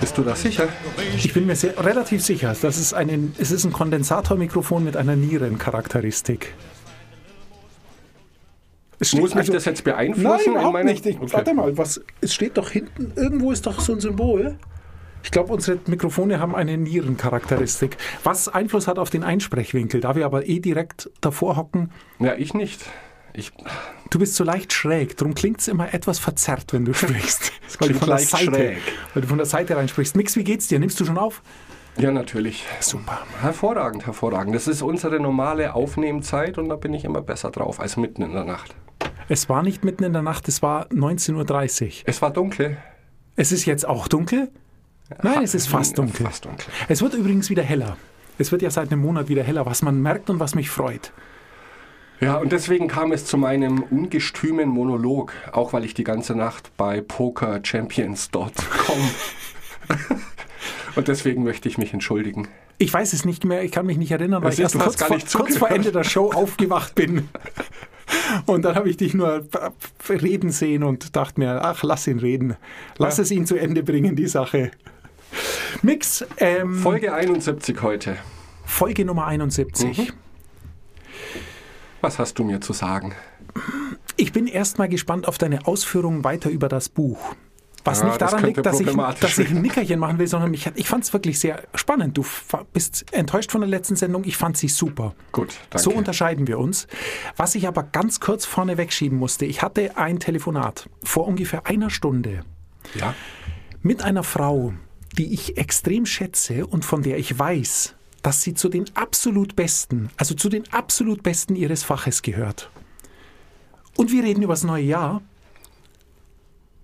Bist du da sicher? Ich bin mir sehr, relativ sicher, das ist ein, es ist ein Kondensatormikrofon mit einer Nierencharakteristik. Es steht- Muss mich also- das jetzt beeinflussen? Nein, in überhaupt nicht. Ich, Okay. Warte mal, was, es steht doch hinten, irgendwo ist doch so ein Symbol. Ich glaube, unsere Mikrofone haben eine Nierencharakteristik. Was Einfluss hat auf den Einsprechwinkel, da wir aber eh direkt davor hocken. Ja, ich nicht. Ich, Du bist so leicht schräg, darum klingt es immer etwas verzerrt, wenn du sprichst. weil, du von der Seite, schräg. weil du von der Seite reinsprichst. Mix, wie geht's dir? Nimmst du schon auf? ja, natürlich. Super. Hervorragend, hervorragend. Das ist unsere normale Aufnehmzeit und da bin ich immer besser drauf als mitten in der Nacht. Es war nicht mitten in der Nacht, es war 19.30 Uhr. Es war dunkel. Es ist jetzt auch dunkel? Nein, es ist fast dunkel. Fast dunkel. Es wird übrigens wieder heller. Es wird ja seit einem Monat wieder heller, was man merkt und was mich freut. Ja, und deswegen kam es zu meinem ungestümen Monolog, auch weil ich die ganze Nacht bei pokerchampions.com und deswegen möchte ich mich entschuldigen. Ich weiß es nicht mehr, ich kann mich nicht erinnern, weil Das ich erst kurz, vor, kurz vor. Ende der Show aufgewacht bin. Und dann habe ich dich nur reden sehen und dachte mir, ach, lass ihn reden. Lass Ja. es ihn zu Ende bringen, die Sache. Mix, ähm, Folge 71 heute. Folge Nummer 71. Mhm. Was hast du mir zu sagen? Ich bin erstmal gespannt auf deine Ausführungen weiter über das Buch. Was Ja, nicht das daran könnte liegt, dass ich, dass ich ein. Nickerchen machen will, sondern mich, ich fand es wirklich sehr spannend. Du bist enttäuscht von der letzten Sendung, ich fand sie super. Gut, danke. So unterscheiden wir uns. Was ich aber ganz kurz vorne wegschieben musste, ich hatte ein Telefonat vor ungefähr einer Stunde ja? mit einer Frau, die ich extrem schätze und von der ich weiß, dass sie zu den absolut Besten, also zu den absolut Besten ihres Faches gehört. Und wir reden über das neue Jahr,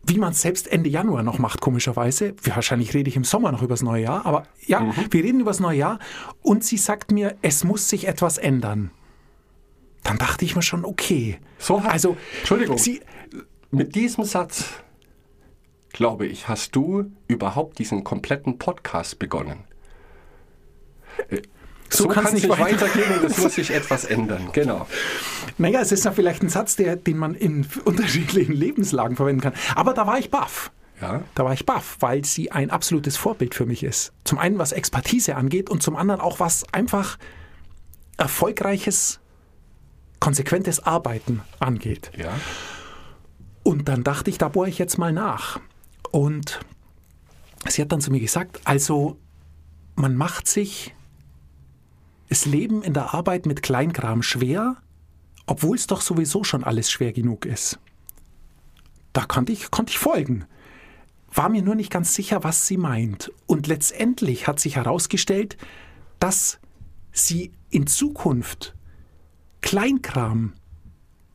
wie man es selbst Ende Januar noch macht, komischerweise. Wahrscheinlich rede ich im Sommer noch über das neue Jahr, aber ja, wir reden über das neue Jahr und sie sagt mir, es muss sich etwas ändern. Dann dachte ich mir schon, okay. So hat- also, Entschuldigung. Sie, Mit diesem Satz, glaube ich, hast du überhaupt diesen kompletten Podcast begonnen. So So, kann es nicht nicht weiter- weitergehen und es muss sich etwas ändern. Genau. Naja, es ist ja vielleicht ein Satz, der, den man in unterschiedlichen Lebenslagen verwenden kann. Aber da war ich baff. Ja. Da war ich baff, weil sie ein absolutes Vorbild für mich ist. Zum einen, was Expertise angeht und zum anderen auch, was einfach erfolgreiches, konsequentes Arbeiten angeht. Ja. Und dann dachte ich, da bohre ich jetzt mal nach. Und sie hat dann zu mir gesagt, also man macht sich das Leben in der Arbeit mit Kleinkram schwer, obwohl es doch sowieso schon alles schwer genug ist. Da konnte ich, konnte ich folgen. War mir nur nicht ganz sicher, was sie meint. Und letztendlich hat sich herausgestellt, dass sie in Zukunft Kleinkram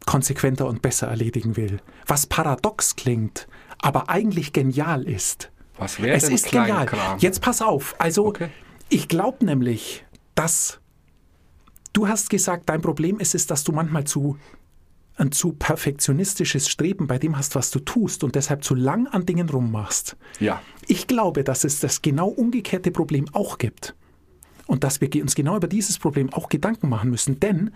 konsequenter und besser erledigen will. Was paradox klingt, aber eigentlich genial ist. Was wäre Es denn ist genial. Kleinkram? Jetzt pass auf. Also, Okay. ich glaube nämlich, dass du hast gesagt, dein Problem ist es, dass du manchmal zu ein zu perfektionistisches Streben bei dem hast, was du tust und deshalb zu lang an Dingen rummachst. Ja. Ich glaube, dass es das genau umgekehrte Problem auch gibt. Und dass wir uns genau über dieses Problem auch Gedanken machen müssen. Denn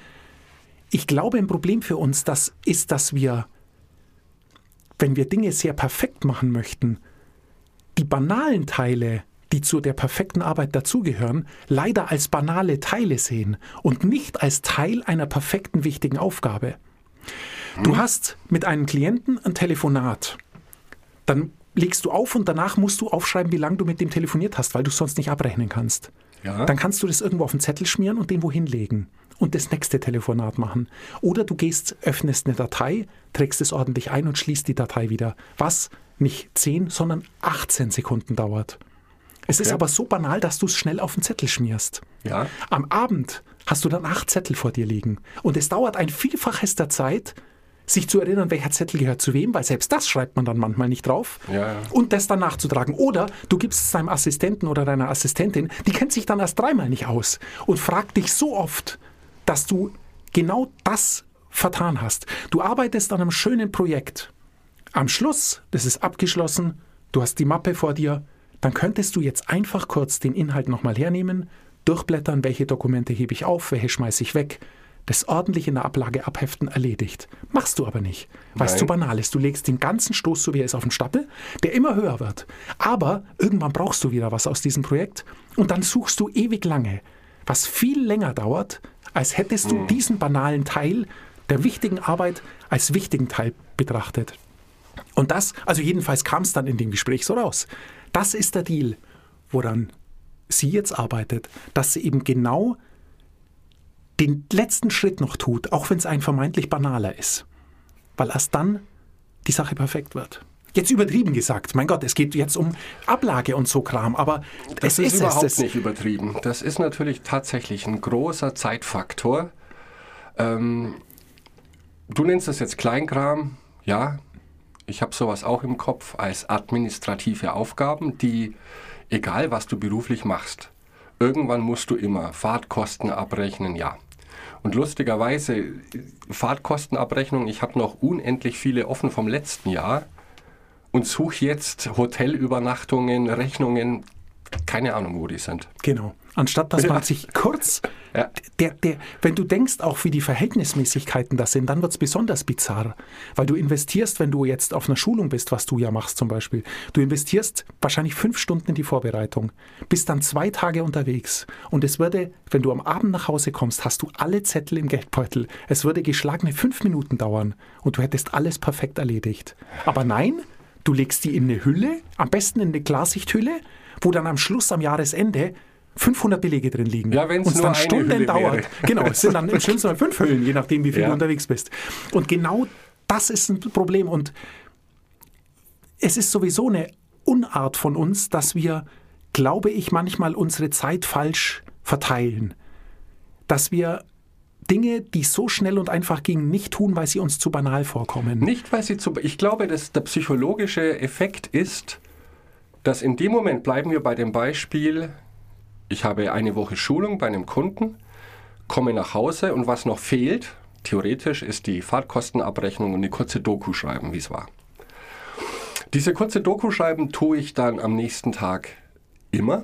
ich glaube, ein Problem für uns das ist, dass wir, wenn wir Dinge sehr perfekt machen möchten, die banalen Teile, die zu der perfekten Arbeit dazugehören, leider als banale Teile sehen und nicht als Teil einer perfekten, wichtigen Aufgabe. Du hast mit einem Klienten ein Telefonat. Dann legst du auf und danach musst du aufschreiben, wie lange du mit dem telefoniert hast, weil du es sonst nicht abrechnen kannst. Ja. Dann kannst du das irgendwo auf den Zettel schmieren und den wohin legen und das nächste Telefonat machen. Oder du gehst, öffnest eine Datei, trägst es ordentlich ein und schließt die Datei wieder. Was nicht 10, sondern 18 Sekunden dauert. Es ist Okay. aber so banal, dass du es schnell auf den Zettel schmierst. Ja. Am Abend hast du dann acht Zettel vor dir liegen. Und es dauert ein Vielfaches der Zeit, sich zu erinnern, welcher Zettel gehört zu wem, weil selbst das schreibt man dann manchmal nicht drauf. Ja, ja. Und das dann nachzutragen. Oder du gibst es deinem Assistenten oder deiner Assistentin, die kennt sich dann erst dreimal nicht aus und fragt dich so oft, dass du genau das vertan hast. Du arbeitest an einem schönen Projekt. Am Schluss, das ist abgeschlossen, du hast die Mappe vor dir, dann könntest du jetzt einfach kurz den Inhalt nochmal hernehmen, durchblättern, welche Dokumente hebe ich auf, welche schmeiße ich weg, das ordentlich in der Ablage abheften erledigt. Machst du aber nicht, weil es zu banal ist. Du legst den ganzen Stoß, so wie er ist, auf den Stapel, der immer höher wird. Aber irgendwann brauchst du wieder was aus diesem Projekt und dann suchst du ewig lange, was viel länger dauert, als hättest du diesen banalen Teil der wichtigen Arbeit als wichtigen Teil betrachtet. Und das, also jedenfalls kam es dann in dem Gespräch so raus. Das ist der Deal, woran sie jetzt arbeitet, dass sie eben genau den letzten Schritt noch tut, auch wenn es ein vermeintlich banaler ist. Weil erst dann die Sache perfekt wird. Jetzt übertrieben gesagt, mein Gott, es geht jetzt um Ablage und so Kram, aber Das es ist, ist, überhaupt es. Nicht übertrieben. Das ist natürlich tatsächlich ein großer Zeitfaktor. Ähm, du nennst das jetzt Kleinkram, ja. Ich habe sowas auch im Kopf als administrative Aufgaben, die, egal was du beruflich machst, irgendwann musst du immer Fahrtkosten abrechnen, ja. Und lustigerweise, Fahrtkostenabrechnung, ich habe noch unendlich viele offen vom letzten Jahr und suche jetzt Hotelübernachtungen, Rechnungen, keine Ahnung, wo die sind. Genau. Anstatt dass man sich kurz, Ja. der, der, wenn du denkst auch, wie die Verhältnismäßigkeiten das sind, dann wird es besonders bizarr. Weil du investierst, wenn du jetzt auf einer Schulung bist, was du ja machst zum Beispiel, du investierst wahrscheinlich fünf Stunden in die Vorbereitung, bist dann zwei Tage unterwegs und es würde, wenn du am Abend nach Hause kommst, hast du alle Zettel im Geldbeutel. Es würde geschlagene fünf Minuten dauern und du hättest alles perfekt erledigt. Aber nein, du legst die in eine Hülle, am besten in eine Klarsichthülle, wo dann am Schluss, am Jahresende, 500 Belege drin liegen. Ja, Und es dann Stunden Hülle dauert. wäre. Genau, es sind dann im schlimmsten Fall fünf Hüllen, je nachdem, wie viel Ja. du unterwegs bist. Und genau das ist ein Problem. Und es ist sowieso eine Unart von uns, dass wir, glaube ich, manchmal unsere Zeit falsch verteilen. Dass wir Dinge, die so schnell und einfach gingen, nicht tun, weil sie uns zu banal vorkommen. Nicht, weil sie zu. Ich glaube, dass der psychologische Effekt ist, dass in dem Moment bleiben wir bei dem Beispiel, ich habe eine Woche Schulung bei einem Kunden, komme nach Hause und was noch fehlt, theoretisch, ist die Fahrtkostenabrechnung und eine kurze Doku schreiben, wie es war. Diese kurze Doku schreiben tue ich dann am nächsten Tag immer.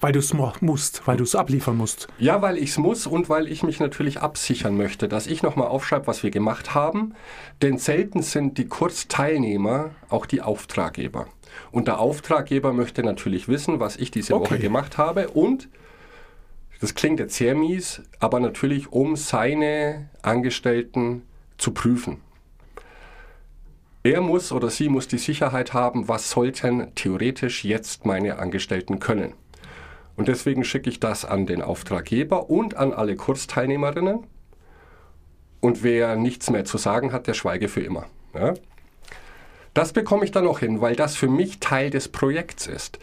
Weil du es musst, weil du es abliefern musst. Ja, weil ich es muss und weil ich mich natürlich absichern möchte, dass ich nochmal aufschreibe, was wir gemacht haben. Denn selten sind die Kursteilnehmer auch die Auftraggeber. Und der Auftraggeber möchte natürlich wissen, was ich diese Okay. Woche gemacht habe. Und, das klingt jetzt sehr mies, aber natürlich, um seine Angestellten zu prüfen. Er muss oder sie muss die Sicherheit haben, was sollten theoretisch jetzt meine Angestellten können. Und deswegen schicke ich das an den Auftraggeber und an alle Kursteilnehmerinnen. Und wer nichts mehr zu sagen hat, der schweige für immer. Ja? Das bekomme ich dann noch hin, weil das für mich Teil des Projekts ist.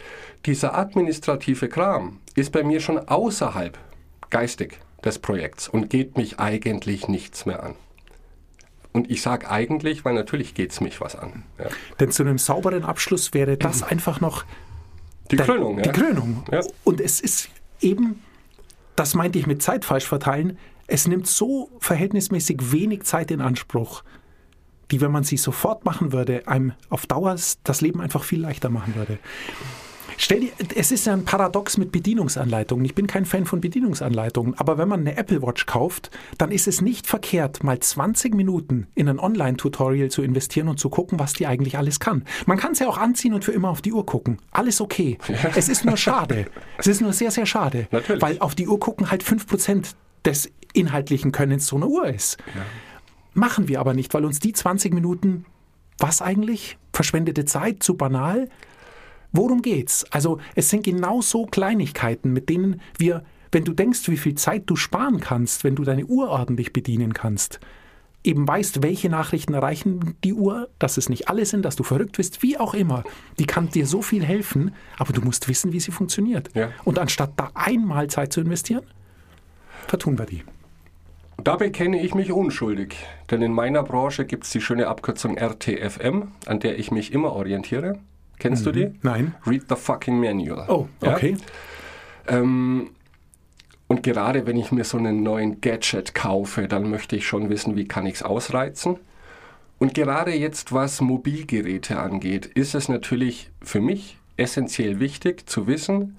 Dieser administrative Kram ist bei mir schon außerhalb geistig des Projekts und geht mich eigentlich nichts mehr an. Und ich sage eigentlich, weil natürlich geht es mich was an. Ja. Denn zu einem sauberen Abschluss wäre das einfach noch Die der- Krönung. Die ja. Krönung. Ja. Und es ist eben, das meinte ich mit Zeit falsch verteilen, es nimmt so verhältnismäßig wenig Zeit in Anspruch, die, wenn man sie sofort machen würde, einem auf Dauer das Leben einfach viel leichter machen würde. Stell dir, es ist ja ein Paradox mit Bedienungsanleitungen. Ich bin kein Fan von Bedienungsanleitungen, aber wenn man eine Apple Watch kauft, dann ist es nicht verkehrt, mal 20 Minuten in ein Online-Tutorial zu investieren und zu gucken, was die eigentlich alles kann. Man kann es ja auch anziehen und für immer auf die Uhr gucken. Alles okay. Es ist nur schade. Es ist nur sehr, sehr schade. Natürlich. Weil auf die Uhr gucken halt 5% des inhaltlichen Könnens so eine Uhr ist. Machen wir aber nicht, weil uns die 20 Minuten, was eigentlich? Verschwendete Zeit, zu banal? Worum geht's? Also es sind genau so Kleinigkeiten, mit denen wir, wenn du denkst, wie viel Zeit du sparen kannst, wenn du deine Uhr ordentlich bedienen kannst, eben weißt, welche Nachrichten erreichen die Uhr, dass es nicht alle sind, dass du verrückt bist, wie auch immer. Die kann dir so viel helfen, aber du musst wissen, wie sie funktioniert. Ja. Und anstatt da einmal Zeit zu investieren, vertun wir die. Da bekenne ich mich unschuldig, denn in meiner Branche gibt es die schöne Abkürzung RTFM, an der ich mich immer orientiere. Kennst du die? Nein. Read the fucking manual. Oh, Ja? okay. Ähm, und gerade wenn ich mir so einen neuen Gadget kaufe, dann möchte ich schon wissen, wie kann ich es ausreizen. Und gerade jetzt, was Mobilgeräte angeht, ist es natürlich für mich essentiell wichtig zu wissen,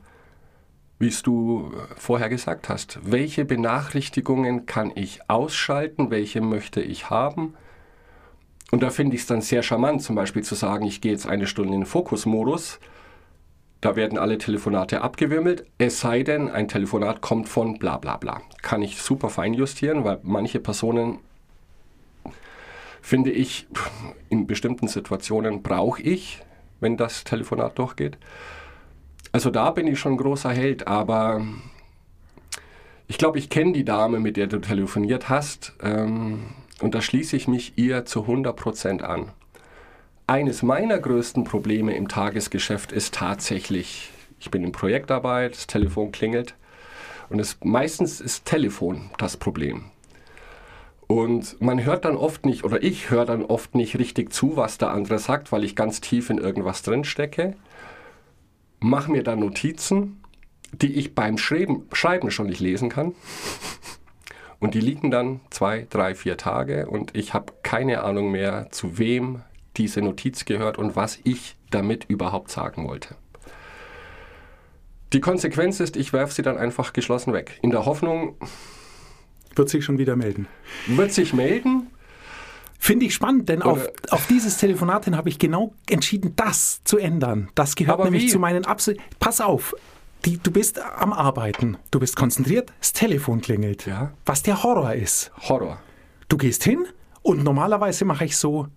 wie es du vorher gesagt hast. Welche Benachrichtigungen kann ich ausschalten? Welche möchte ich haben? Und da finde ich es dann sehr charmant, zum Beispiel zu sagen, ich gehe jetzt eine Stunde in den Fokusmodus. Da werden alle Telefonate abgewimmelt, es sei denn, ein Telefonat kommt von bla bla bla. Kann ich super fein justieren, weil manche Personen, finde ich, in bestimmten Situationen brauche ich, wenn das Telefonat durchgeht. Also da bin ich schon großer Held, aber ich glaube, ich kenne die Dame, mit der du telefoniert hast. Ähm, und da schließe ich mich ihr zu 100% an. Eines meiner größten Probleme im Tagesgeschäft ist tatsächlich, ich bin in Projektarbeit, das Telefon klingelt und es, meistens ist Telefon das Problem. Und man hört dann oft nicht, oder ich höre dann oft nicht richtig zu, was der andere sagt, weil ich ganz tief in irgendwas drin stecke. Mache mir dann Notizen, die ich beim Schreiben, Schreiben schon nicht lesen kann. Und die liegen dann zwei, drei, vier Tage und ich habe keine Ahnung mehr, zu wem diese Notiz gehört und was ich damit überhaupt sagen wollte. Die Konsequenz ist, ich werfe sie dann einfach geschlossen weg. In der Hoffnung. Wird sich schon wieder melden. Wird sich melden. Finde ich spannend, denn auf, auf, dieses Telefonat hin habe ich genau entschieden, das zu ändern. Das gehört Aber nämlich wie? zu meinen absoluten. Pass auf, die, du bist am Arbeiten, du bist konzentriert, das Telefon klingelt. Ja. Was der Horror ist. Horror. Du gehst hin und normalerweise mache ich so,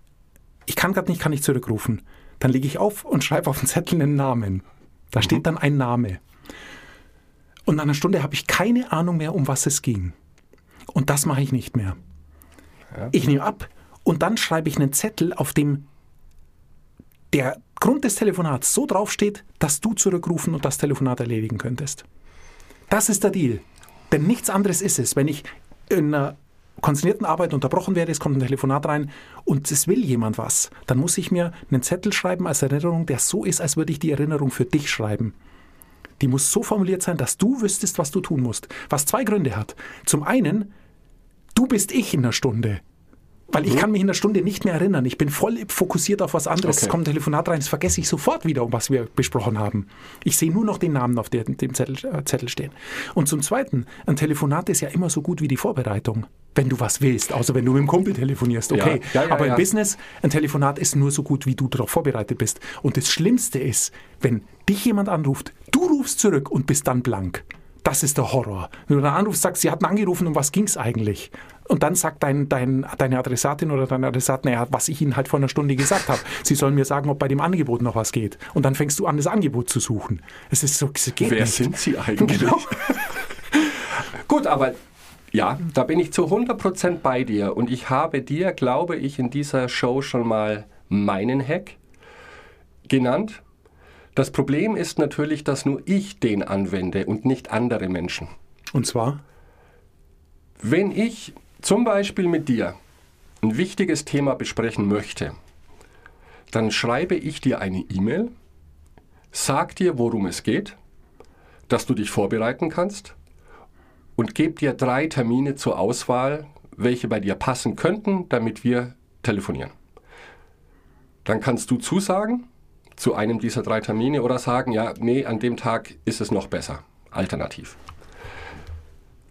ich kann gerade nicht, kann ich zurückrufen. Dann lege ich auf und schreibe auf den Zettel einen Namen. Da mhm. steht dann ein Name. Und nach einer Stunde habe ich keine Ahnung mehr, um was es ging. Und das mache ich nicht mehr. Ja. Ich nehme ab und dann schreibe ich einen Zettel, auf dem der Grund des Telefonats so draufsteht, dass du zurückrufen und das Telefonat erledigen könntest. Das ist der Deal. Denn nichts anderes ist es, wenn ich in einer konzentrierten Arbeit unterbrochen werde, es kommt ein Telefonat rein und es will jemand was, dann muss ich mir einen Zettel schreiben als Erinnerung, der so ist, als würde ich die Erinnerung für dich schreiben. Die muss so formuliert sein, dass du wüsstest, was du tun musst. Was zwei Gründe hat. Zum einen, du bist ich in einer Stunde. Weil ich mhm. kann mich in der Stunde nicht mehr erinnern. Ich bin voll fokussiert auf was anderes. Okay. Es kommt ein Telefonat rein, das vergesse ich sofort wieder, um was wir besprochen haben. Ich sehe nur noch den Namen auf dem Zettel, äh, Zettel stehen. Und zum Zweiten, ein Telefonat ist ja immer so gut wie die Vorbereitung, wenn du was willst. Außer wenn du mit dem Kumpel telefonierst, okay. Ja, ja, ja, Aber im Business, ein Telefonat ist nur so gut, wie du darauf vorbereitet bist. Und das Schlimmste ist, wenn dich jemand anruft, du rufst zurück und bist dann blank. Das ist der Horror. Wenn du dann anrufst, sagst, sie hatten angerufen, um was ging es eigentlich? Und dann sagt dein, dein, deine Adressatin oder dein Adressat, naja, was ich ihnen halt vor einer Stunde gesagt habe. Sie sollen mir sagen, ob bei dem Angebot noch was geht. Und dann fängst du an, das Angebot zu suchen. Es ist so, es geht Wer nicht. sind sie eigentlich? Genau. Gut, aber ja, da bin ich zu 100% bei dir. Und ich habe dir, glaube ich, in dieser Show schon mal meinen Hack genannt. Das Problem ist natürlich, dass nur ich den anwende und nicht andere Menschen. Und zwar? Wenn ich zum Beispiel mit dir ein wichtiges Thema besprechen möchte, dann schreibe ich dir eine E-Mail, sag dir, worum es geht, dass du dich vorbereiten kannst und gebe dir drei Termine zur Auswahl, welche bei dir passen könnten, damit wir telefonieren. Dann kannst du zusagen zu einem dieser drei Termine oder sagen, ja, nee, an dem Tag ist es noch besser, alternativ.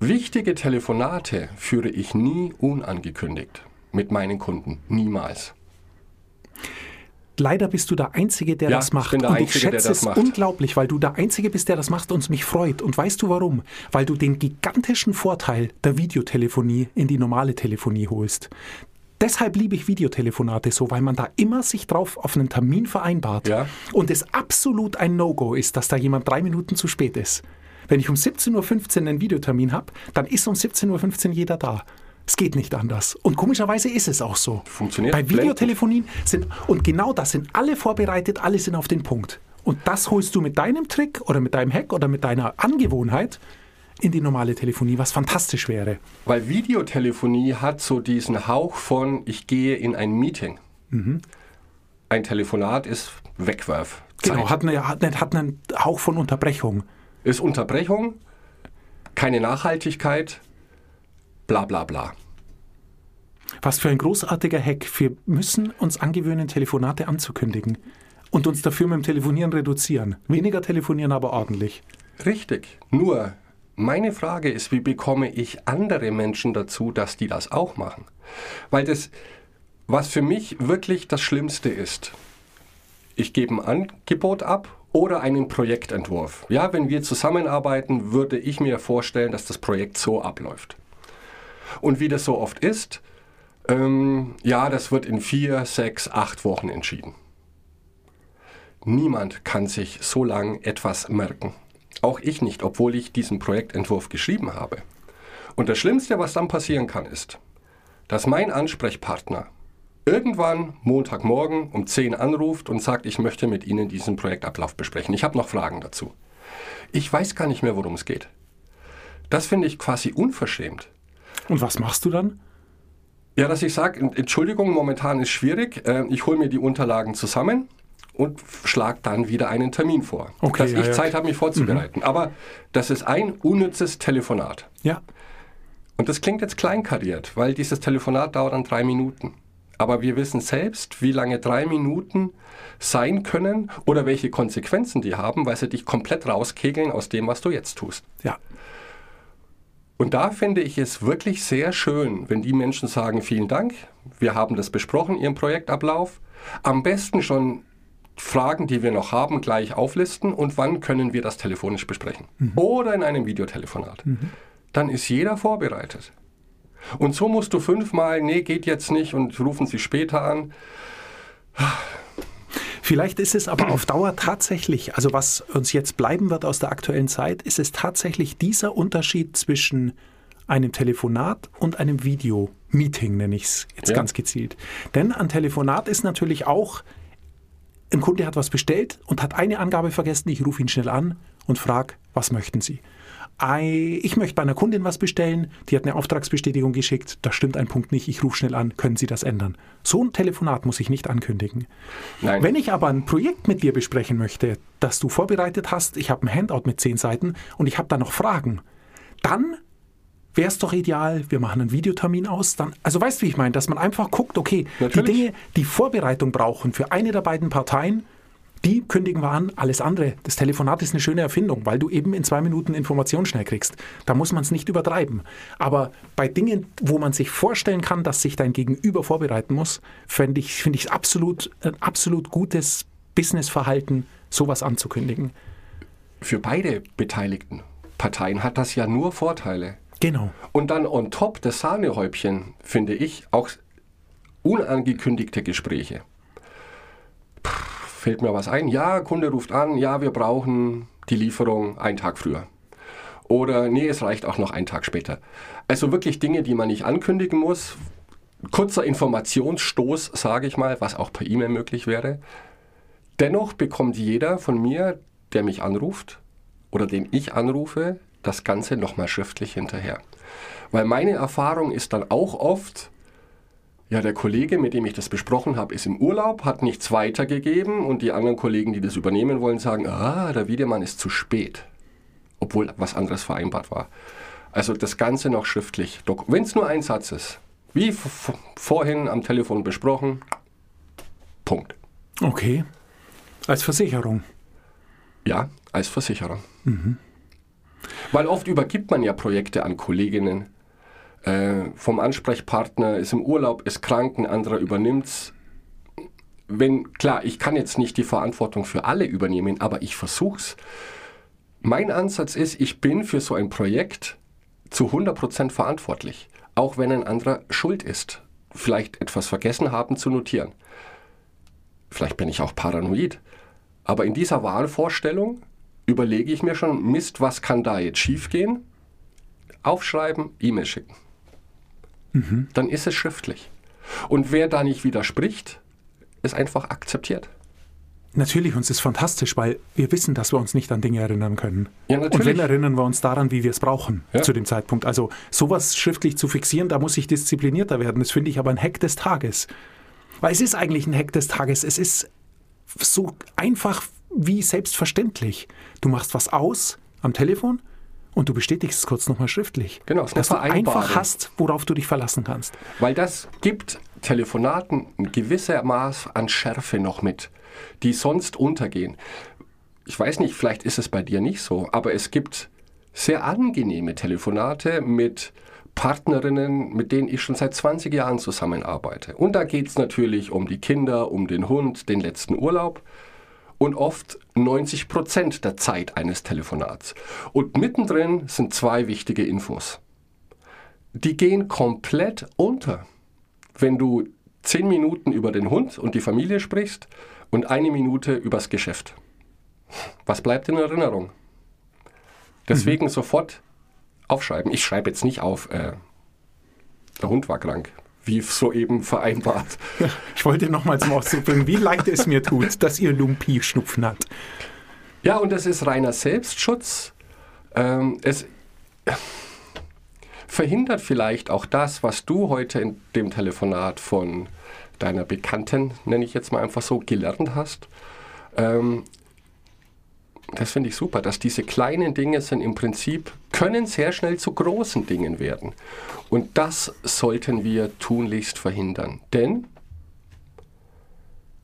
Wichtige Telefonate führe ich nie unangekündigt mit meinen Kunden, niemals. Leider bist du der Einzige, der ja, das macht. Ich bin der und Einzige, ich schätze es macht. unglaublich, weil du der Einzige bist, der das macht und es mich freut. Und weißt du warum? Weil du den gigantischen Vorteil der Videotelefonie in die normale Telefonie holst. Deshalb liebe ich Videotelefonate so, weil man da immer sich drauf auf einen Termin vereinbart. Ja. Und es absolut ein No-Go ist, dass da jemand drei Minuten zu spät ist. Wenn ich um 17.15 Uhr einen Videotermin habe, dann ist um 17.15 Uhr jeder da. Es geht nicht anders. Und komischerweise ist es auch so. Funktioniert. Bei Videotelefonien sind, und genau das sind alle vorbereitet, alle sind auf den Punkt. Und das holst du mit deinem Trick oder mit deinem Hack oder mit deiner Angewohnheit in die normale Telefonie, was fantastisch wäre. Weil Videotelefonie hat so diesen Hauch von, ich gehe in ein Meeting. Mhm. Ein Telefonat ist Wegwerf. Genau, hat, eine, hat, hat einen Hauch von Unterbrechung. Ist Unterbrechung, keine Nachhaltigkeit, bla bla bla. Was für ein großartiger Hack. Wir müssen uns angewöhnen, Telefonate anzukündigen und uns dafür mit dem Telefonieren reduzieren. Weniger telefonieren, aber ordentlich. Richtig. Nur meine Frage ist, wie bekomme ich andere Menschen dazu, dass die das auch machen? Weil das, was für mich wirklich das Schlimmste ist, ich gebe ein Angebot ab oder einen Projektentwurf. Ja, wenn wir zusammenarbeiten, würde ich mir vorstellen, dass das Projekt so abläuft. Und wie das so oft ist, ähm, ja, das wird in vier, sechs, acht Wochen entschieden. Niemand kann sich so lang etwas merken. Auch ich nicht, obwohl ich diesen Projektentwurf geschrieben habe. Und das Schlimmste, was dann passieren kann, ist, dass mein Ansprechpartner irgendwann Montagmorgen um 10 anruft und sagt, ich möchte mit Ihnen diesen Projektablauf besprechen. Ich habe noch Fragen dazu. Ich weiß gar nicht mehr, worum es geht. Das finde ich quasi unverschämt. Und was machst du dann? Ja, dass ich sage, Entschuldigung, momentan ist schwierig. Äh, ich hole mir die Unterlagen zusammen und schlage dann wieder einen Termin vor. Okay, dass ja, ich ja. Zeit habe, mich vorzubereiten. Aber das ist ein unnützes Telefonat. Ja. Und das klingt jetzt kleinkariert, weil dieses Telefonat dauert dann drei Minuten. Aber wir wissen selbst, wie lange drei Minuten sein können oder welche Konsequenzen die haben, weil sie dich komplett rauskegeln aus dem, was du jetzt tust. Ja. Und da finde ich es wirklich sehr schön, wenn die Menschen sagen, vielen Dank, wir haben das besprochen, Ihren Projektablauf. Am besten schon Fragen, die wir noch haben, gleich auflisten und wann können wir das telefonisch besprechen. Oder in einem Videotelefonat. Dann ist jeder vorbereitet. Und so musst du fünfmal, nee, geht jetzt nicht und rufen sie später an. Vielleicht ist es aber auf Dauer tatsächlich, also was uns jetzt bleiben wird aus der aktuellen Zeit, ist es tatsächlich dieser Unterschied zwischen einem Telefonat und einem Video-Meeting, nenne ich es jetzt Ja. ganz gezielt. Denn ein Telefonat ist natürlich auch, ein Kunde hat was bestellt und hat eine Angabe vergessen, ich rufe ihn schnell an und frage, was möchten Sie? Ich möchte bei einer Kundin was bestellen, die hat eine Auftragsbestätigung geschickt, da stimmt ein Punkt nicht, ich rufe schnell an, können Sie das ändern? So ein Telefonat muss ich nicht ankündigen. Nein. Wenn ich aber ein Projekt mit dir besprechen möchte, das du vorbereitet hast, ich habe ein Handout mit zehn Seiten und ich habe da noch Fragen, dann wäre es doch ideal, wir machen einen Videotermin aus. Dann, also weißt du, wie ich meine, dass man einfach guckt, okay, Natürlich. die Dinge, die Vorbereitung brauchen für eine der beiden Parteien, die kündigen wir an, alles andere. Das Telefonat ist eine schöne Erfindung, weil du eben in zwei Minuten Informationen schnell kriegst. Da muss man es nicht übertreiben. Aber bei Dingen, wo man sich vorstellen kann, dass sich dein Gegenüber vorbereiten muss, finde ich es find ich's absolut, ein absolut gutes Businessverhalten, sowas anzukündigen. Für beide beteiligten Parteien hat das ja nur Vorteile. Genau. Und dann on top das Sahnehäubchen, finde ich, auch unangekündigte Gespräche. Puh, fällt mir was ein? Ja, Kunde ruft an, ja, wir brauchen die Lieferung einen Tag früher. Oder nee, es reicht auch noch einen Tag später. Also wirklich Dinge, die man nicht ankündigen muss. Kurzer Informationsstoß, sage ich mal, was auch per E-Mail möglich wäre. Dennoch bekommt jeder von mir, der mich anruft oder den ich anrufe, das Ganze nochmal schriftlich hinterher. Weil meine Erfahrung ist dann auch oft, ja, der Kollege, mit dem ich das besprochen habe, ist im Urlaub, hat nichts weitergegeben und die anderen Kollegen, die das übernehmen wollen, sagen, ah, der Wiedemann ist zu spät. Obwohl was anderes vereinbart war. Also das Ganze noch schriftlich. Wenn es nur ein Satz ist, wie vorhin am Telefon besprochen, Punkt. Okay. Als Versicherung. Ja, als Versicherer. Weil oft übergibt man ja Projekte an Kolleginnen. Äh, vom Ansprechpartner ist im Urlaub, ist krank, ein anderer übernimmt's. Wenn, klar, ich kann jetzt nicht die Verantwortung für alle übernehmen, aber ich versuch's. Mein Ansatz ist, ich bin für so ein Projekt zu 100% verantwortlich, auch wenn ein anderer schuld ist. Vielleicht etwas vergessen haben zu notieren. Vielleicht bin ich auch paranoid. Aber in dieser Wahlvorstellung überlege ich mir schon, Mist, was kann da jetzt schiefgehen? Aufschreiben, E-Mail schicken. Dann ist es schriftlich. Und wer da nicht widerspricht, ist einfach akzeptiert. Natürlich, uns ist fantastisch, weil wir wissen, dass wir uns nicht an Dinge erinnern können. Ja, Und natürlich. wenn erinnern wir uns daran, wie wir es brauchen Ja. zu dem Zeitpunkt. Also sowas schriftlich zu fixieren, da muss ich disziplinierter werden. Das finde ich aber ein Hack des Tages. Weil es ist eigentlich ein Hack des Tages. Es ist so einfach wie selbstverständlich. Du machst was aus am Telefon und du bestätigst es kurz nochmal schriftlich. Genau, es dass du einfach hast, worauf du dich verlassen kannst. Weil das gibt Telefonaten ein gewisser Maß an Schärfe noch mit, die sonst untergehen. ich weiß nicht, vielleicht ist es bei dir nicht so, aber es gibt sehr angenehme Telefonate mit Partnerinnen, mit denen ich schon seit 20 Jahren zusammenarbeite. Und da geht es natürlich um die Kinder, um den Hund, den letzten Urlaub und oft 90 Prozent der Zeit eines Telefonats. Und mittendrin sind zwei wichtige Infos. Die gehen komplett unter, wenn du 10 Minuten über den Hund und die Familie sprichst und eine Minute übers Geschäft. Was bleibt in Erinnerung? Deswegen mhm. sofort aufschreiben. Ich schreibe jetzt nicht auf, äh, der Hund war krank, wie soeben vereinbart. Ich wollte nochmal zum Ausdruck bringen, wie leid es mir tut, dass ihr Lumpi Schnupfen hat. Ja, und das ist reiner Selbstschutz. Ähm, es verhindert vielleicht auch das, was du heute in dem Telefonat von deiner Bekannten, nenne ich jetzt mal einfach so, gelernt hast. Ähm, das finde ich super, dass diese kleinen Dinge sind im Prinzip, können sehr schnell zu großen Dingen werden. Und das sollten wir tunlichst verhindern. Denn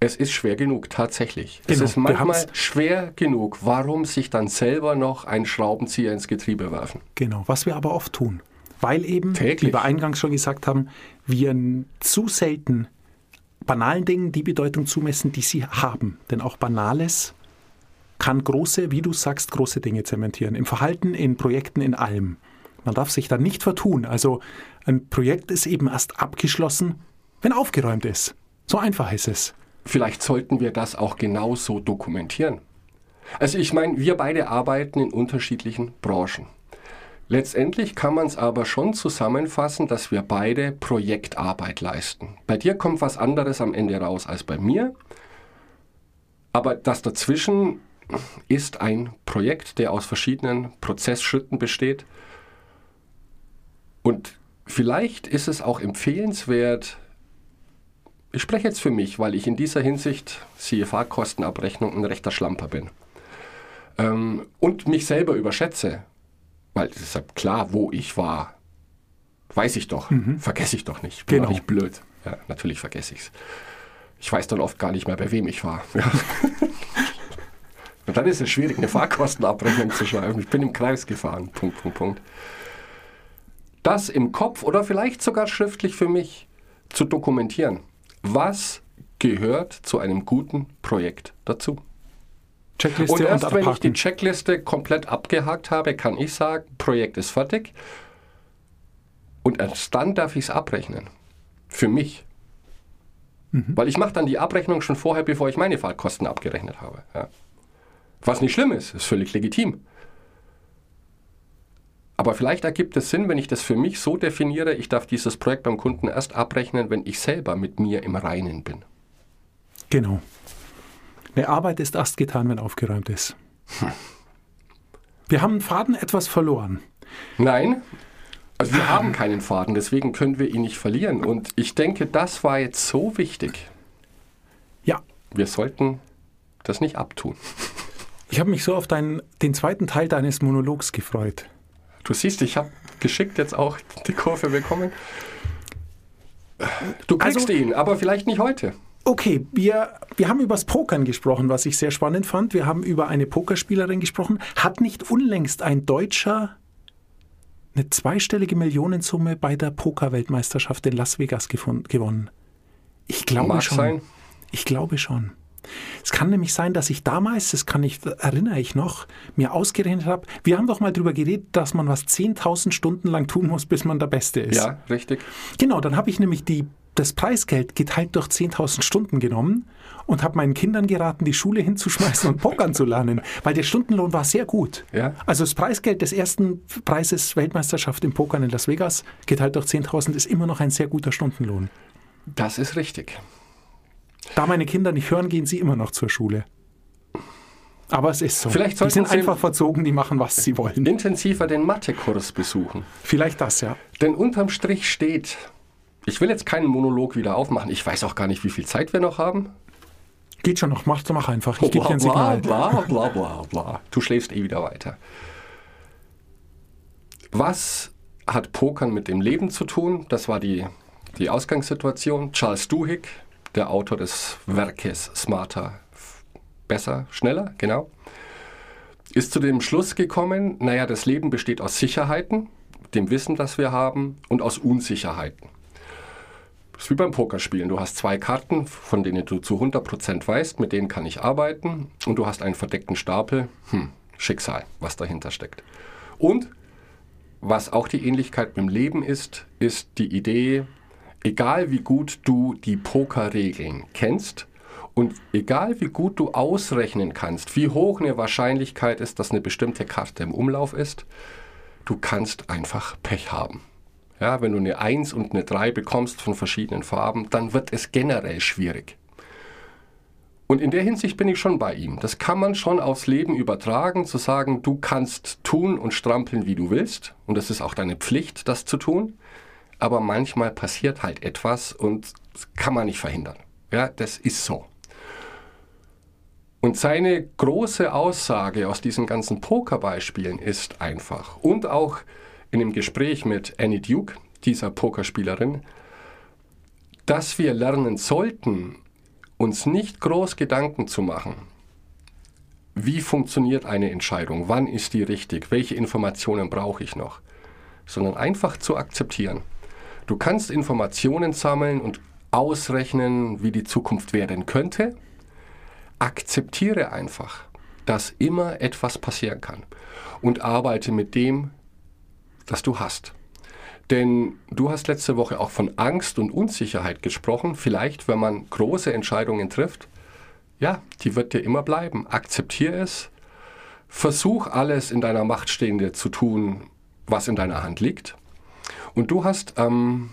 es ist schwer genug, tatsächlich. Genau, es ist manchmal schwer genug. Warum sich dann selber noch einen Schraubenzieher ins Getriebe werfen? Genau, was wir aber oft tun. Weil eben, Täglich. wie wir eingangs schon gesagt haben, wir zu selten banalen Dingen die Bedeutung zumessen, die sie haben. Denn auch Banales kann große, wie du sagst, große Dinge zementieren. Im Verhalten, in Projekten, in allem. Man darf sich da nicht vertun. Also ein Projekt ist eben erst abgeschlossen, wenn aufgeräumt ist. So einfach ist es. Vielleicht sollten wir das auch genauso dokumentieren. Also ich meine, wir beide arbeiten in unterschiedlichen Branchen. Letztendlich kann man es aber schon zusammenfassen, dass wir beide Projektarbeit leisten. Bei dir kommt was anderes am Ende raus als bei mir. Aber das dazwischen ist ein Projekt, der aus verschiedenen Prozessschritten besteht. Und vielleicht ist es auch empfehlenswert, ich spreche jetzt für mich, weil ich in dieser Hinsicht, siehe Fahrkostenabrechnung, ein rechter Schlamper bin. Ähm, und mich selber überschätze, weil es ist ja klar, wo ich war, weiß ich doch, mhm. vergesse ich doch nicht. Bin genau. nicht blöd. Ja, natürlich vergesse ich es. Ich weiß dann oft gar nicht mehr, bei wem ich war. Ja. Und dann ist es schwierig, eine Fahrkostenabrechnung zu schreiben. Ich bin im Kreis gefahren. Punkt, Punkt, Punkt. Das im Kopf oder vielleicht sogar schriftlich für mich zu dokumentieren. Was gehört zu einem guten Projekt dazu? Checkliste und erst und wenn ich die Checkliste komplett abgehakt habe, kann ich sagen, Projekt ist fertig. Und erst dann darf ich es abrechnen. Für mich. Mhm. Weil ich mache dann die Abrechnung schon vorher, bevor ich meine Fahrtkosten abgerechnet habe. Ja. Was nicht schlimm ist, ist völlig legitim. Aber vielleicht ergibt es Sinn, wenn ich das für mich so definiere, ich darf dieses Projekt beim Kunden erst abrechnen, wenn ich selber mit mir im Reinen bin. Genau. Eine Arbeit ist erst getan, wenn aufgeräumt ist. Hm. Wir haben Faden etwas verloren. Nein, also wir haben keinen Faden, deswegen können wir ihn nicht verlieren. Und ich denke, das war jetzt so wichtig. Ja. Wir sollten das nicht abtun. Ich habe mich so auf dein, den zweiten Teil deines Monologs gefreut. Du siehst, ich habe geschickt jetzt auch die Kurve bekommen. Du kriegst also, ihn, aber vielleicht nicht heute. Okay, wir, wir haben über das Pokern gesprochen, was ich sehr spannend fand. Wir haben über eine Pokerspielerin gesprochen. Hat nicht unlängst ein Deutscher eine zweistellige Millionensumme bei der Pokerweltmeisterschaft in Las Vegas gewonnen? Ich glaube Mag schon. Sein. Ich glaube schon. Es kann nämlich sein, dass ich damals, das kann ich, erinnere ich noch, mir ausgerechnet habe, wir haben doch mal darüber geredet, dass man was 10.000 Stunden lang tun muss, bis man der Beste ist. Ja, richtig. Genau, dann habe ich nämlich die, das Preisgeld geteilt durch 10.000 Stunden genommen und habe meinen Kindern geraten, die Schule hinzuschmeißen und Pokern zu lernen, weil der Stundenlohn war sehr gut. Ja. Also das Preisgeld des ersten Preises Weltmeisterschaft im Pokern in Las Vegas geteilt durch 10.000 ist immer noch ein sehr guter Stundenlohn. Das ist richtig. Da meine Kinder nicht hören, gehen sie immer noch zur Schule. Aber es ist so. Vielleicht die sind einfach verzogen, die machen, was sie wollen. Intensiver den Mathekurs besuchen. Vielleicht das, ja. Denn unterm Strich steht, ich will jetzt keinen Monolog wieder aufmachen. Ich weiß auch gar nicht, wie viel Zeit wir noch haben. Geht schon noch, mach, mach einfach. Ich gebe dir ein Signal. Bla, bla, bla, bla. Du schläfst eh wieder weiter. Was hat Pokern mit dem Leben zu tun? Das war die, die Ausgangssituation. Charles Duhigg, der Autor des Werkes Smarter, besser, schneller, genau. ist zu dem Schluss gekommen, naja, das Leben besteht aus Sicherheiten, dem Wissen, das wir haben, und aus Unsicherheiten. Das ist wie beim Pokerspielen. Du hast zwei Karten, von denen du zu 100% weißt, mit denen kann ich arbeiten, und du hast einen verdeckten Stapel. Hm, Schicksal, was dahinter steckt. Und was auch die Ähnlichkeit mit dem Leben ist, ist die Idee, egal wie gut du die Pokerregeln kennst, und egal wie gut du ausrechnen kannst, wie hoch eine Wahrscheinlichkeit ist, dass eine bestimmte Karte im Umlauf ist, du kannst einfach Pech haben. Ja, wenn du eine 1 und eine 3 bekommst von verschiedenen Farben, dann wird es generell schwierig. Und in der Hinsicht bin ich schon bei ihm. Das kann man schon aufs Leben übertragen, zu sagen, du kannst tun und strampeln, wie du willst. Und es ist auch deine Pflicht, das zu tun. Aber manchmal passiert halt etwas und kann man nicht verhindern. Ja, das ist so. Und seine große Aussage aus diesen ganzen Pokerbeispielen ist einfach, und auch in dem Gespräch mit Annie Duke, dieser Pokerspielerin, dass wir lernen sollten, uns nicht groß Gedanken zu machen, wie funktioniert eine Entscheidung, wann ist die richtig, welche Informationen brauche ich noch, sondern einfach zu akzeptieren. Du kannst Informationen sammeln und ausrechnen, wie die Zukunft werden könnte, akzeptiere einfach, dass immer etwas passieren kann und arbeite mit dem, das du hast. Denn du hast letzte Woche auch von Angst und Unsicherheit gesprochen. Vielleicht, wenn man große Entscheidungen trifft, ja, die wird dir immer bleiben. Akzeptiere es. Versuch alles in deiner Macht Stehende zu tun, was in deiner Hand liegt. Und du hast ähm,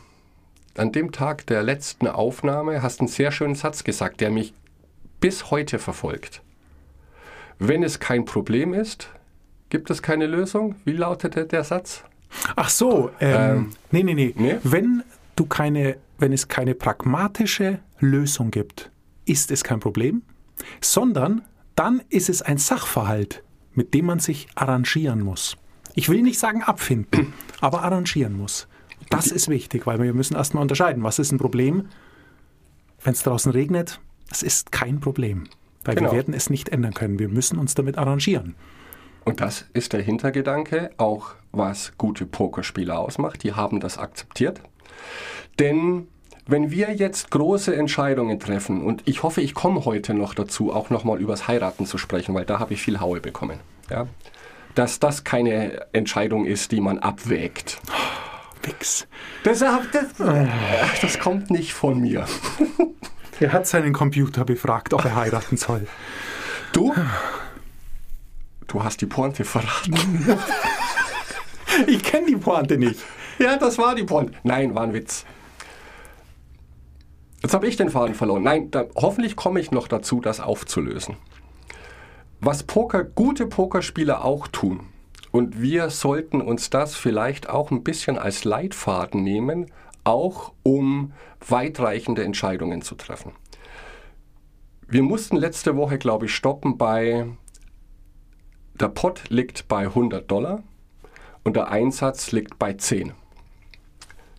an dem Tag der letzten Aufnahme hast einen sehr schönen Satz gesagt, der mich bis heute verfolgt. Wenn es kein Problem ist, gibt es keine Lösung. Wie lautete der Satz? Ach so, ähm, Ähm, nee, nee, nee, nee? Wenn du keine, wenn es keine pragmatische Lösung gibt, ist es kein Problem, sondern dann ist es ein Sachverhalt, mit dem man sich arrangieren muss. Ich will nicht sagen abfinden, aber arrangieren muss. Das ist wichtig, weil wir müssen erstmal unterscheiden, was ist ein Problem. Wenn es draußen regnet, es ist kein Problem, weil Genau. wir werden es nicht ändern können. Wir müssen uns damit arrangieren. Und das ist der Hintergedanke, auch was gute Pokerspieler ausmacht. Die haben das akzeptiert. Denn wenn wir jetzt große Entscheidungen treffen, und ich hoffe, ich komme heute noch dazu, auch nochmal übers Heiraten zu sprechen, weil da habe ich viel Haue bekommen. Ja? Dass das keine Entscheidung ist, die man abwägt. Wix. Das, das, das kommt nicht von mir. Er hat seinen Computer befragt, ob er heiraten soll. Du? Du hast die Pointe verraten. Ich kenne die Pointe nicht. Ja, das war die Pointe. Nein, war ein Witz. Jetzt habe ich den Faden verloren. Nein, da, hoffentlich komme ich noch dazu, das aufzulösen. Was Poker, gute Pokerspieler auch tun, und wir sollten uns das vielleicht auch ein bisschen als Leitfaden nehmen, auch um weitreichende Entscheidungen zu treffen. Wir mussten letzte Woche, glaube ich, stoppen bei, der Pot liegt bei 100 Dollar und der Einsatz liegt bei 10.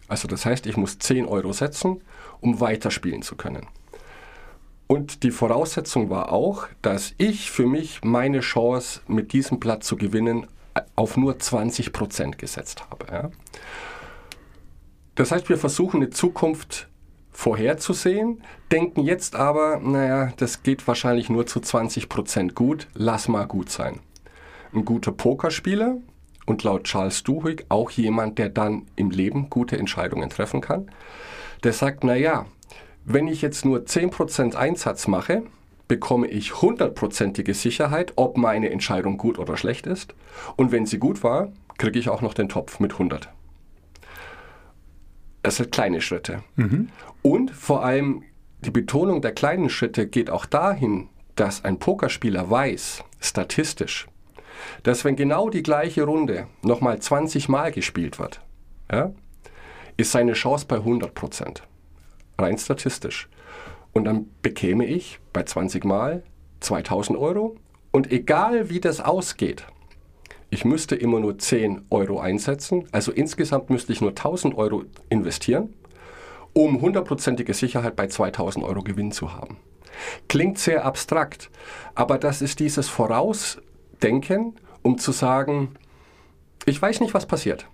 Also das heißt, ich muss 10 Euro setzen, um weiterspielen zu können. Und die Voraussetzung war auch, dass ich für mich meine Chance mit diesem Blatt zu gewinnen auf nur 20% gesetzt habe. Ja. Das heißt, wir versuchen eine Zukunft vorherzusehen, denken jetzt aber, naja, das geht wahrscheinlich nur zu 20% gut, lass mal gut sein. Ein guter Pokerspieler und laut Charles Duhigg auch jemand, der dann im Leben gute Entscheidungen treffen kann, der sagt, naja, wenn ich jetzt nur 10% Einsatz mache, bekomme ich hundertprozentige Sicherheit, ob meine Entscheidung gut oder schlecht ist. Und wenn sie gut war, kriege ich auch noch den Topf mit 100. Es sind kleine Schritte. Und vor allem die Betonung der kleinen Schritte geht auch dahin, dass ein Pokerspieler weiß, statistisch, dass wenn genau die gleiche Runde nochmal 20 Mal gespielt wird, ja, ist seine Chance bei 100 Prozent. Rein statistisch. Und dann bekäme ich bei 20 Mal 2000 Euro. Und egal wie das ausgeht, ich müsste immer nur 10 Euro einsetzen. Also insgesamt müsste ich nur 1000 Euro investieren, um hundertprozentige Sicherheit bei 2000 Euro Gewinn zu haben. Klingt sehr abstrakt, aber das ist dieses denken, um zu sagen, ich weiß nicht, was passiert.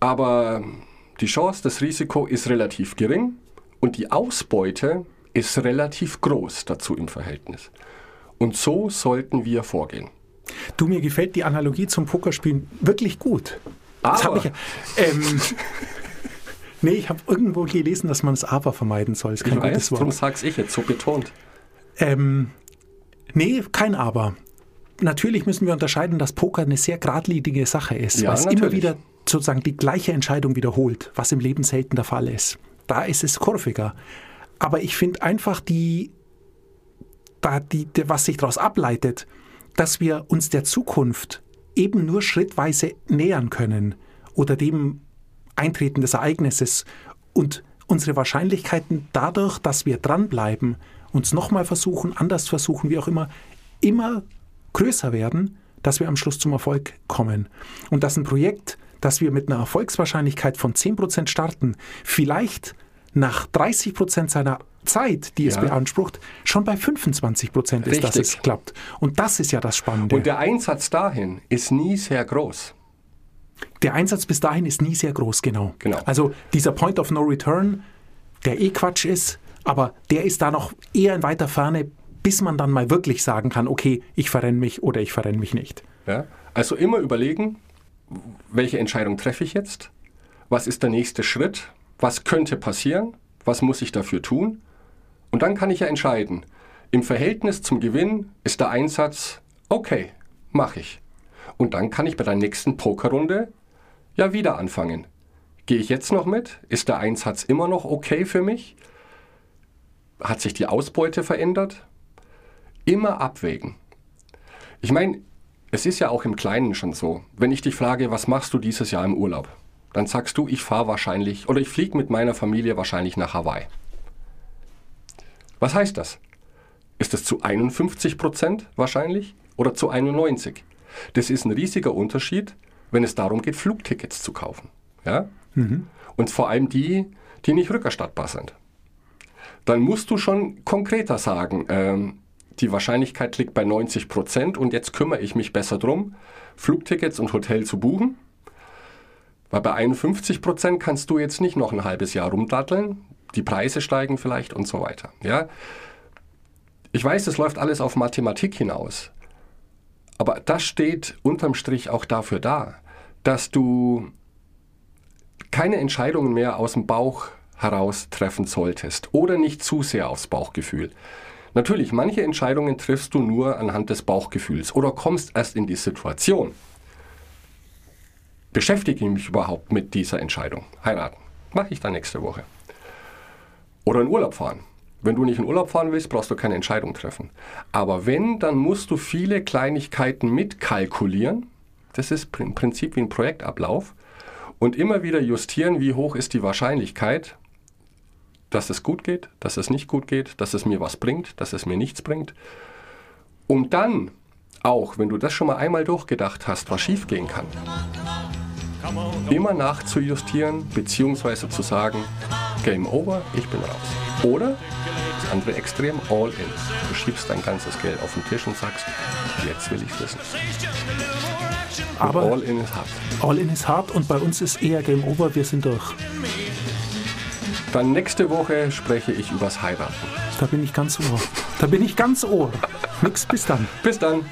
Aber die Chance, das Risiko ist relativ gering und die Ausbeute ist relativ groß dazu im Verhältnis. Und so sollten wir vorgehen. Du, mir gefällt die Analogie zum Pokerspielen wirklich gut. Das Aber- hab ich, ähm, nee, ich habe irgendwo gelesen, dass man das Aber vermeiden soll. Das ist Ich kein weiß, gutes darum Wort. sag's ich jetzt so betont. Ähm, nee, kein Aber. Natürlich müssen wir unterscheiden, dass Poker eine sehr geradlinige Sache ist, Ja, weil es immer natürlich. wieder sozusagen die gleiche Entscheidung wiederholt, was im Leben selten der Fall ist. Da ist es kurviger. Aber ich finde einfach die, da die, was sich daraus ableitet, dass wir uns der Zukunft eben nur schrittweise nähern können oder dem Eintreten des Ereignisses und unsere Wahrscheinlichkeiten dadurch, dass wir dranbleiben, uns nochmal versuchen, anders versuchen, wie auch immer, immer größer werden, dass wir am Schluss zum Erfolg kommen. Und dass ein Projekt, das wir mit einer Erfolgswahrscheinlichkeit von 10% starten, vielleicht nach 30% seiner Zeit, die es Ja. beansprucht, schon bei 25% ist, dass Richtig. es klappt. Und das ist ja das Spannende. Und der Einsatz dahin ist nie sehr groß. Der Einsatz bis dahin ist nie sehr groß, genau. Genau. Also dieser Point of No Return, der eh Quatsch ist, aber der ist da noch eher in weiter Ferne, bis man dann mal wirklich sagen kann, okay, ich verrenne mich oder ich verrenne mich nicht. Ja? Also immer überlegen, welche Entscheidung treffe ich jetzt? Was ist der nächste Schritt? Was könnte passieren? Was muss ich dafür tun? Und dann kann ich ja entscheiden. Im Verhältnis zum Gewinn ist der Einsatz, okay, mache ich. Und dann kann ich bei der nächsten Pokerrunde ja wieder anfangen. Gehe ich jetzt noch mit? Ist der Einsatz immer noch okay für mich? Hat sich die Ausbeute verändert? Immer abwägen. Ich meine, es ist ja auch im Kleinen schon so. Wenn ich dich frage, was machst du dieses Jahr im Urlaub? Dann sagst du, ich fahre wahrscheinlich oder ich fliege mit meiner Familie wahrscheinlich nach Hawaii. Was heißt das? Ist es zu 51 Prozent wahrscheinlich oder zu 91? Das ist ein riesiger Unterschied, wenn es darum geht, Flugtickets zu kaufen. Ja? Und vor allem die, die nicht rückerstattbar sind. Dann musst du schon konkreter sagen, ähm, die Wahrscheinlichkeit liegt bei 90 Prozent und jetzt kümmere ich mich besser drum, Flugtickets und Hotel zu buchen. Weil bei 51 Prozent kannst du jetzt nicht noch ein halbes Jahr rumdatteln, die Preise steigen vielleicht und so weiter. Ja? Ich weiß, es läuft alles auf Mathematik hinaus, aber das steht unterm Strich auch dafür da, dass du keine Entscheidungen mehr aus dem Bauch heraus treffen solltest oder nicht zu sehr aufs Bauchgefühl. Natürlich, manche Entscheidungen triffst du nur anhand des Bauchgefühls oder kommst erst in die Situation. Beschäftige ich mich überhaupt mit dieser Entscheidung? Heiraten. Mache ich dann nächste Woche. Oder in Urlaub fahren. Wenn du nicht in Urlaub fahren willst, brauchst du keine Entscheidung treffen. Aber wenn, dann musst du viele Kleinigkeiten mitkalkulieren. Das ist im Prinzip wie ein Projektablauf. Und immer wieder justieren, wie hoch ist die Wahrscheinlichkeit, dass es gut geht, dass es nicht gut geht, dass es mir was bringt, dass es mir nichts bringt. Um dann auch, wenn du das schon mal einmal durchgedacht hast, was schiefgehen kann, immer nachzujustieren, beziehungsweise zu sagen, Game over, ich bin raus. Oder das andere Extrem, all in. Du schiebst dein ganzes Geld auf den Tisch und sagst, jetzt will ich wissen. Aber all in ist hart. All in ist hart und bei uns ist eher Game Over, wir sind durch. Dann nächste Woche spreche ich übers Heiraten. Da bin ich ganz ohr. Da bin ich ganz ohr. Nix, bis dann. Bis dann.